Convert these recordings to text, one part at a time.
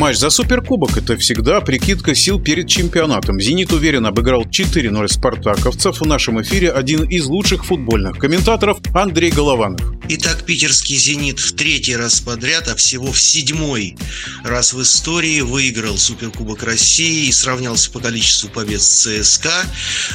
Матч за Суперкубок – это всегда прикидка сил перед чемпионатом. «Зенит» уверенно обыграл 4-0 спартаковцев. В нашем эфире один из лучших футбольных комментаторов Андрей Голованов. Итак, питерский «Зенит» в третий раз подряд, а всего в седьмой раз в истории выиграл Суперкубок России и сравнялся по количеству побед с ЦСКА.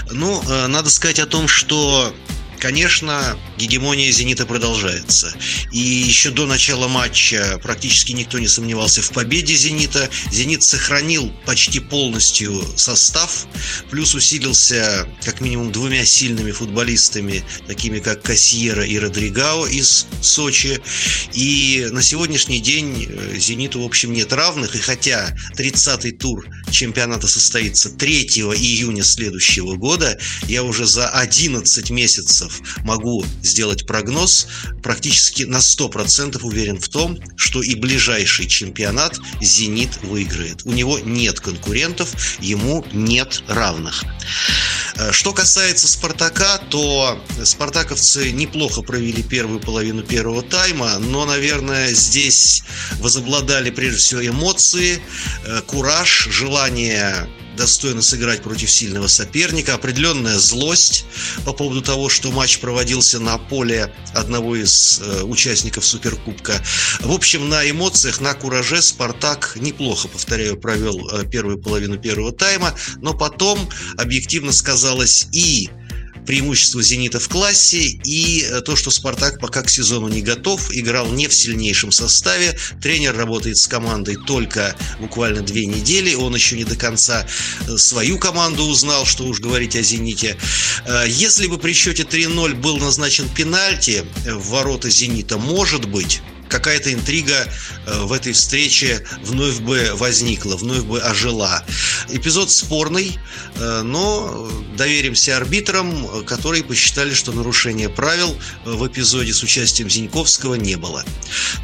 Ну, э, надо сказать о том, что Конечно, гегемония «Зенита» продолжается. И еще до начала матча практически никто не сомневался в победе «Зенита». «Зенит» сохранил почти полностью состав, плюс усилился как минимум двумя сильными футболистами, такими как Кассиера и Родригао из Сочи. И на сегодняшний день э, «Зениту», в общем, нет равных. И хотя 30-й тур чемпионата состоится 3 июня следующего года, я уже за 11 месяцев финансов могу сделать прогноз, практически на 100% уверен в том, что и ближайший чемпионат «Зенит» выиграет. У него нет конкурентов, ему нет равных. Э, что касается «Спартака», то спартаковцы неплохо провели первую половину первого тайма, но, наверное, здесь возобладали прежде всего эмоции, э, кураж, желание достойно сыграть против сильного соперника, определенная злость по поводу того, что матч проводился на поле одного из э, участников Суперкубка. В общем, на эмоциях, на кураже Спартак неплохо, повторяю, провел э, первую половину первого тайма, но потом объективно сказалось и преимущество «Зенита» в классе и э, то, что «Спартак» пока к сезону не готов, играл не в сильнейшем составе, тренер работает с командой только буквально две недели, он еще не до конца э, свою команду узнал, что уж говорить о «Зените». Э, если бы при счете 3-0 был назначен пенальти в ворота «Зенита», может быть, какая-то интрига э, в этой встрече вновь бы возникла, вновь бы ожила. Эпизод спорный, э, но доверимся арбитрам, которые посчитали, что нарушения правил в эпизоде с участием Зиньковского не было.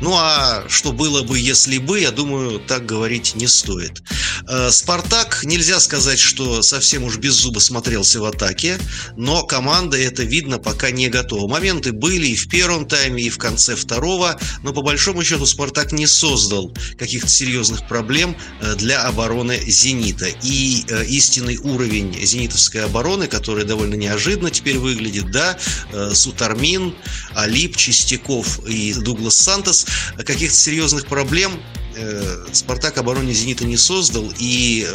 Ну а что было бы, если бы, я думаю, так говорить не стоит. Э, Спартак, нельзя сказать, что совсем уж без зуба смотрелся в атаке, но команда, это видно, пока не готова. Моменты были и в первом тайме, и в конце второго, но но по большому счету Спартак не создал каких-то серьезных проблем э, для обороны «Зенита». И э, истинный уровень зенитовской обороны, который довольно неожиданно теперь выглядит, да, э, Сутармин, Алип, Чистяков и Дуглас Сантос, каких-то серьезных проблем Спартак обороне «Зенита» не создал, и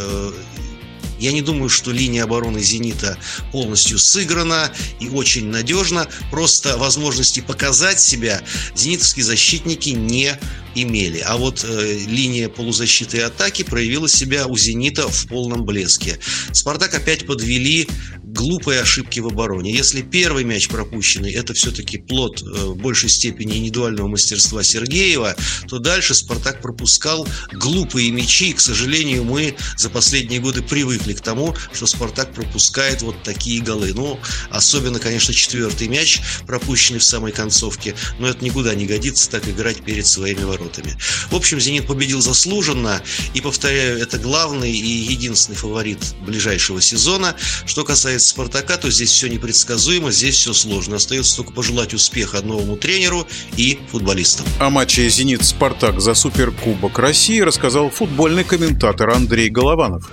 я не думаю, что линия обороны «Зенита» полностью сыграна и очень надежна. Просто возможности показать себя зенитовские защитники не имели. А вот э, линия полузащиты и атаки проявила себя у «Зенита» в полном блеске. «Спартак» опять подвели глупые ошибки в обороне. Если первый мяч пропущенный, это все-таки плод э, в большей степени индивидуального мастерства Сергеева, то дальше «Спартак» пропускал глупые мячи. И, к сожалению, мы за последние годы привыкли к тому, что «Спартак» пропускает вот такие голы. Ну, особенно, конечно, четвертый мяч, пропущенный в самой концовке. Но это никуда не годится так играть перед своими воротами. В общем, «Зенит» победил заслуженно. И, повторяю, это главный и единственный фаворит ближайшего сезона. Что касается Спартака, то здесь все непредсказуемо, здесь все сложно. Остается только пожелать успеха новому тренеру и футболистам. О матче «Зенит-Спартак» за Суперкубок России рассказал футбольный комментатор Андрей Голованов.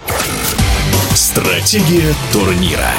Стратегия турнира.